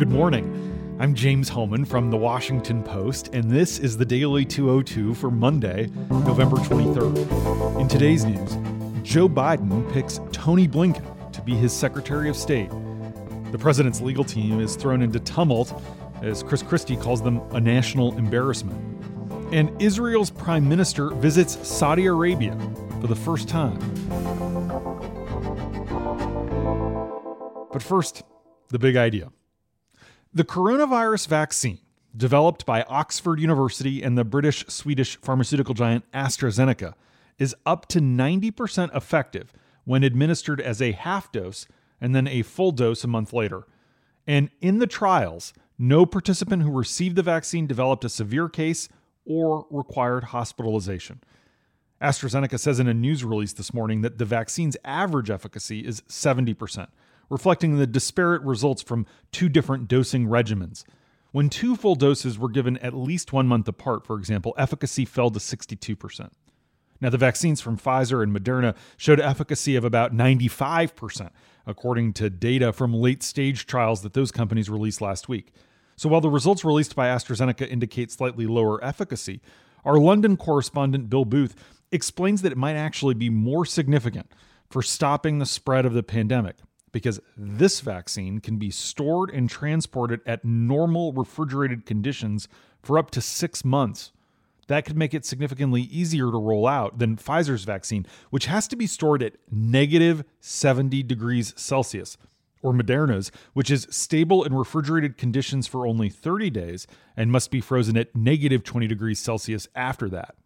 Good morning. I'm James Hohmann from The Washington Post, and this is the Daily 202 for Monday, November 23rd. In today's news, Joe Biden picks Tony Blinken to be his Secretary of State. The president's legal team is thrown into tumult as Chris Christie calls them a national embarrassment. And Israel's prime minister visits Saudi Arabia for the first time. But first, the big idea. The coronavirus vaccine, developed by Oxford University and the British Swedish pharmaceutical giant AstraZeneca, is up to 90% effective when administered as a half dose and then a full dose a month later. And in the trials, no participant who received the vaccine developed a severe case or required hospitalization. AstraZeneca says in a news release this morning that the vaccine's average efficacy is 70%, reflecting the disparate results from two different dosing regimens. When two full doses were given at least one month apart, for example, efficacy fell to 62%. Now, the vaccines from Pfizer and Moderna showed efficacy of about 95%, according to data from late stage trials that those companies released last week. So, while the results released by AstraZeneca indicate slightly lower efficacy, our London correspondent Bill Booth explains that it might actually be more significant for stopping the spread of the pandemic because this vaccine can be stored and transported at normal refrigerated conditions for up to six months. That could make it significantly easier to roll out than Pfizer's vaccine, which has to be stored at negative 70 degrees Celsius, or Moderna's, which is stable in refrigerated conditions for only 30 days and must be frozen at negative 20 degrees Celsius after that.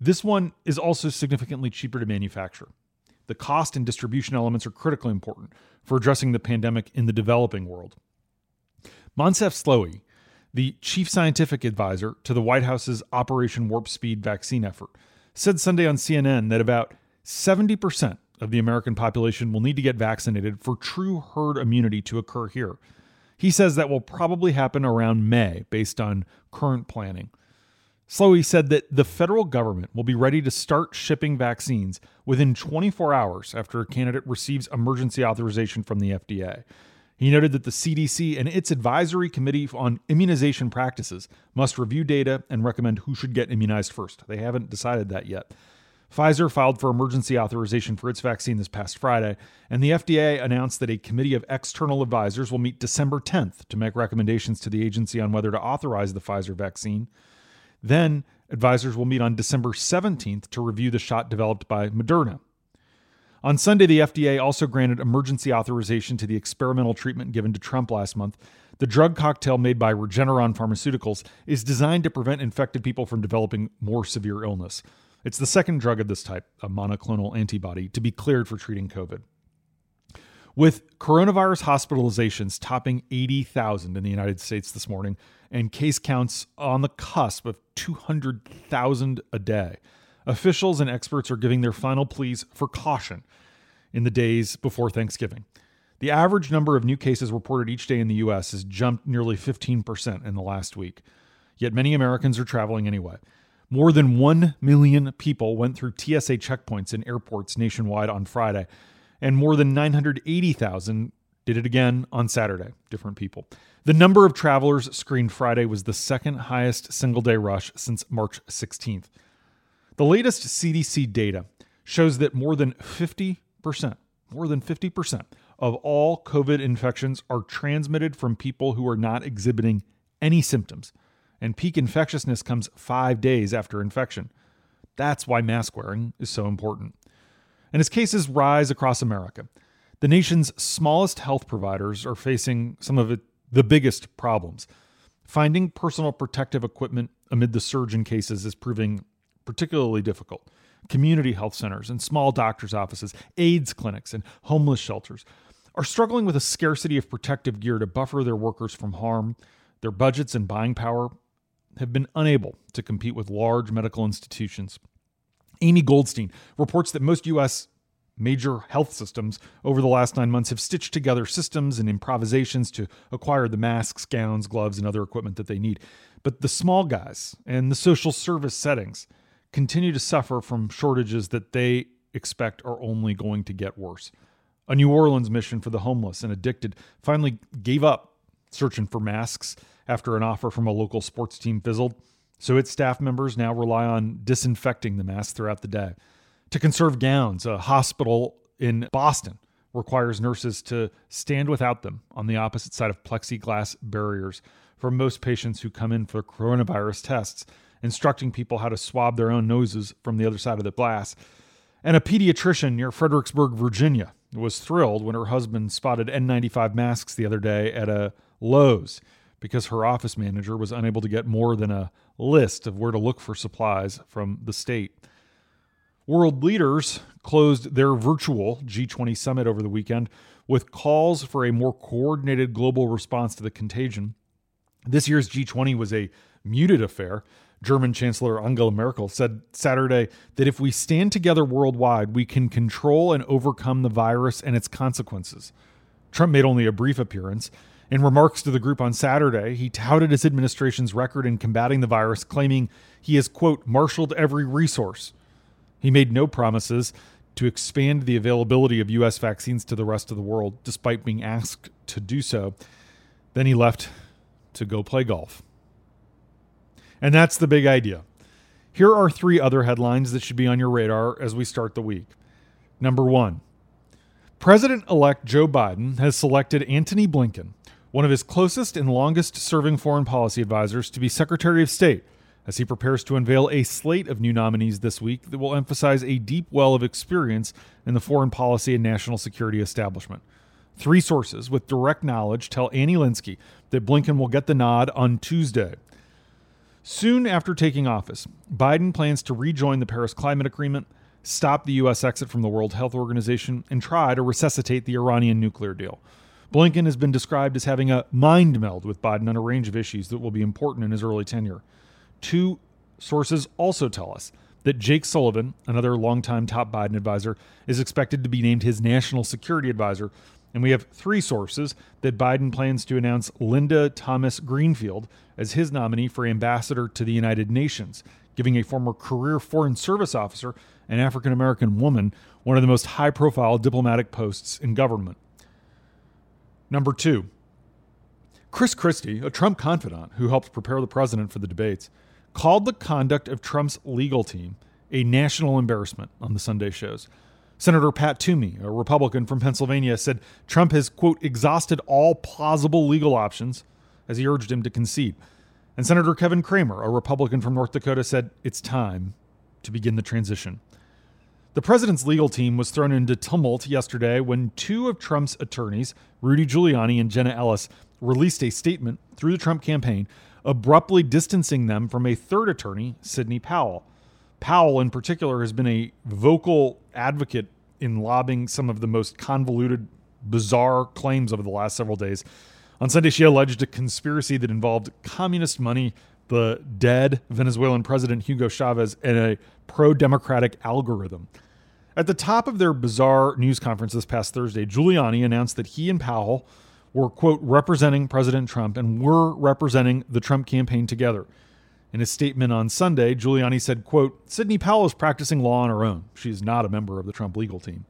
This one is also significantly cheaper to manufacture the cost and distribution elements are critically important for addressing the pandemic in the developing world. Moncef Slaoui, the chief scientific advisor to the White House's Operation Warp Speed vaccine effort, said Sunday on CNN that about 70% of the American population will need to get vaccinated for true herd immunity to occur here. He says that will probably happen around May based on current planning. Slaoui said that the federal government will be ready to start shipping vaccines within 24 hours after a candidate receives emergency authorization from the FDA. He noted that the CDC and its advisory committee on immunization practices must review data and recommend who should get immunized first. They haven't decided that yet. Pfizer filed for emergency authorization for its vaccine this past Friday, and the FDA announced that a committee of external advisors will meet December 10th to make recommendations to the agency on whether to authorize the Pfizer vaccine. Then, advisors will meet on December 17th to review the shot developed by Moderna. On Sunday, the FDA also granted emergency authorization to the experimental treatment given to Trump last month. The drug cocktail made by Regeneron Pharmaceuticals is designed to prevent infected people from developing more severe illness. It's the second drug of this type, a monoclonal antibody, to be cleared for treating COVID. With coronavirus hospitalizations topping 80,000 in the United States this morning and case counts on the cusp of 200,000 a day, officials and experts are giving their final pleas for caution in the days before Thanksgiving. The average number of new cases reported each day in the U.S. has jumped nearly 15% in the last week. Yet many Americans are traveling anyway. More than 1 million people went through TSA checkpoints in airports nationwide on Friday and more than 980,000 did it again on Saturday, different people. The number of travelers screened Friday was the second highest single day rush since March 16th. The latest CDC data shows that more than 50%, more than 50% of all COVID infections are transmitted from people who are not exhibiting any symptoms, and peak infectiousness comes five days after infection. That's why mask wearing is so important. And as cases rise across America, the nation's smallest health providers are facing some of the biggest problems. Finding personal protective equipment amid the surge in cases is proving particularly difficult. Community health centers and small doctors' offices, AIDS clinics, and homeless shelters are struggling with a scarcity of protective gear to buffer their workers from harm. Their budgets and buying power have been unable to compete with large medical institutions. Amy Goldstein reports that most U.S. major health systems over the last nine months have stitched together systems and improvisations to acquire the masks, gowns, gloves, and other equipment that they need. But the small guys and the social service settings continue to suffer from shortages that they expect are only going to get worse. A New Orleans mission for the homeless and addicted finally gave up searching for masks after an offer from a local sports team fizzled. So its staff members now rely on disinfecting the masks throughout the day. To conserve gowns, a hospital in Boston requires nurses to stand without them on the opposite side of plexiglass barriers for most patients who come in for coronavirus tests, instructing people how to swab their own noses from the other side of the glass. And a pediatrician near Fredericksburg, Virginia, was thrilled when her husband spotted N95 masks the other day at a Lowe's because her office manager was unable to get more than a list of where to look for supplies from the state. World leaders closed their virtual G20 summit over the weekend with calls for a more coordinated global response to the contagion. This year's G20 was a muted affair. German Chancellor Angela Merkel said Saturday that if we stand together worldwide, we can control and overcome the virus and its consequences. Trump made only a brief appearance. In remarks to the group on Saturday, he touted his administration's record in combating the virus, claiming he has, quote, marshaled every resource. He made no promises to expand the availability of U.S. vaccines to the rest of the world, despite being asked to do so. Then he left to go play golf. And that's the big idea. Here are three other headlines that should be on your radar as we start the week. Number one President elect Joe Biden has selected Antony Blinken, one of his closest and longest serving foreign policy advisors, to be Secretary of State as he prepares to unveil a slate of new nominees this week that will emphasize a deep well of experience in the foreign policy and national security establishment. Three sources with direct knowledge tell Annie Linskey that Blinken will get the nod on Tuesday. Soon after taking office, Biden plans to rejoin the Paris Climate Agreement, stop the U.S. exit from the World Health Organization, and try to resuscitate the Iranian nuclear deal. Blinken has been described as having a mind meld with Biden on a range of issues that will be important in his early tenure. Two sources also tell us that Jake Sullivan, another longtime top Biden advisor, is expected to be named his national security advisor. And we have three sources that Biden plans to announce Linda Thomas Greenfield as his nominee for ambassador to the United Nations, giving a former career Foreign Service officer, an African American woman, one of the most high profile diplomatic posts in government. Number two, Chris Christie, a Trump confidant who helped prepare the president for the debates, called the conduct of Trump's legal team a national embarrassment on the Sunday shows. Senator Pat Toomey, a Republican from Pennsylvania, said Trump has, quote, exhausted all plausible legal options as he urged him to concede. And Senator Kevin Cramer, a Republican from North Dakota, said it's time to begin the transition. The president's legal team was thrown into tumult yesterday when two of Trump's attorneys, Rudy Giuliani and Jenna Ellis, released a statement through the Trump campaign abruptly distancing them from a third attorney, Sidney Powell. Powell, in particular, has been a vocal advocate in lobbying some of the most convoluted, bizarre claims over the last several days. On Sunday, she alleged a conspiracy that involved communist money, the dead Venezuelan president Hugo Chavez, and a pro democratic algorithm. At the top of their bizarre news conference this past Thursday, Giuliani announced that he and Powell were, quote, representing President Trump and were representing the Trump campaign together. In a statement on Sunday, Giuliani said, quote, Sidney Powell is practicing law on her own. She is not a member of the Trump legal team.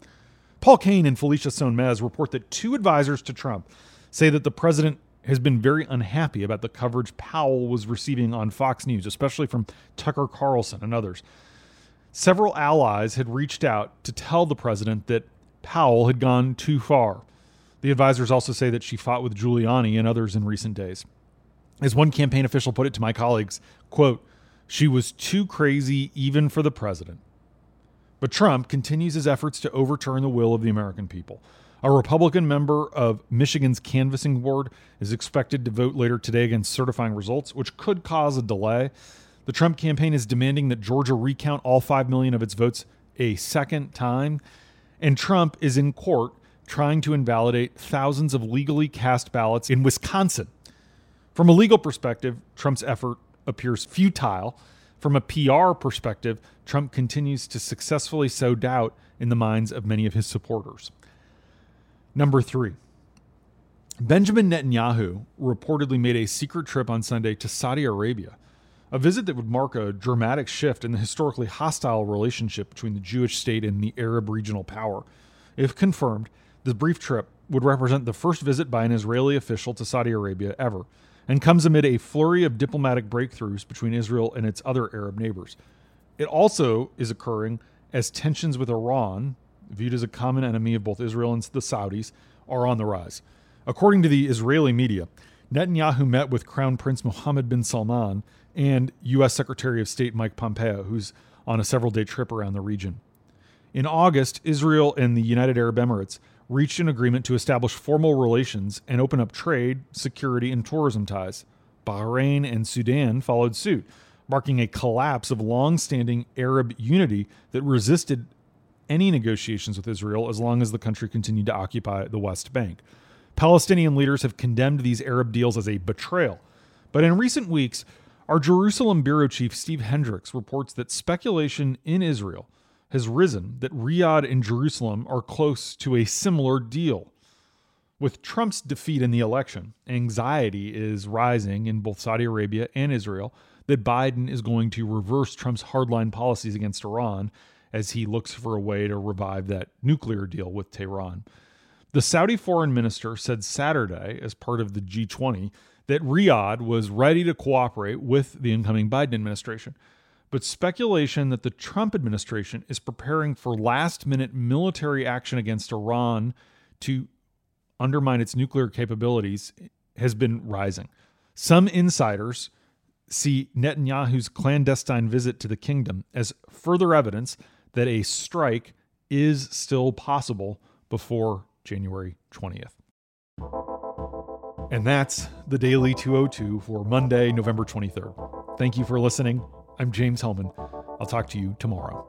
Paul Kane and Felicia Sonmez report that two advisors to Trump say that the president has been very unhappy about the coverage Powell was receiving on Fox News, especially from Tucker Carlson and others. Several allies had reached out to tell the president that Powell had gone too far. The advisors also say that she fought with Giuliani and others in recent days. As one campaign official put it to my colleagues, quote, she was too crazy even for the president. But Trump continues his efforts to overturn the will of the American people. A Republican member of Michigan's canvassing board is expected to vote later today against certifying results, which could cause a delay. The Trump campaign is demanding that Georgia recount all 5 million of its votes a second time, and Trump is in court trying to invalidate thousands of legally cast ballots in Wisconsin. From a legal perspective, Trump's effort appears futile. From a PR perspective, Trump continues to successfully sow doubt in the minds of many of his supporters. Number three, Benjamin Netanyahu reportedly made a secret trip on Sunday to Saudi Arabia, a visit that would mark a dramatic shift in the historically hostile relationship between the Jewish state and the Arab regional power. If confirmed, the brief trip would represent the first visit by an Israeli official to Saudi Arabia ever, and comes amid a flurry of diplomatic breakthroughs between Israel and its other Arab neighbors. It also is occurring as tensions with Iran, viewed as a common enemy of both Israel and the Saudis, are on the rise. According to the Israeli media, Netanyahu met with Crown Prince Mohammed bin Salman and U.S. Secretary of State Mike Pompeo, who's on a several day trip around the region. In August, Israel and the United Arab Emirates reached an agreement to establish formal relations and open up trade, security, and tourism ties. Bahrain and Sudan followed suit, marking a collapse of long standing Arab unity that resisted any negotiations with Israel as long as the country continued to occupy the West Bank. Palestinian leaders have condemned these Arab deals as a betrayal. But in recent weeks, our Jerusalem bureau chief Steve Hendrix reports that speculation in Israel has risen that Riyadh and Jerusalem are close to a similar deal. With Trump's defeat in the election, anxiety is rising in both Saudi Arabia and Israel that Biden is going to reverse Trump's hardline policies against Iran as he looks for a way to revive that nuclear deal with Tehran. The Saudi foreign minister said Saturday, as part of the G20, that Riyadh was ready to cooperate with the incoming Biden administration. But speculation that the Trump administration is preparing for last minute military action against Iran to undermine its nuclear capabilities has been rising. Some insiders see Netanyahu's clandestine visit to the kingdom as further evidence that a strike is still possible before January 20th. And that's the Daily 202 for Monday, November 23rd. Thank you for listening. I'm James Hohmann. I'll talk to you tomorrow.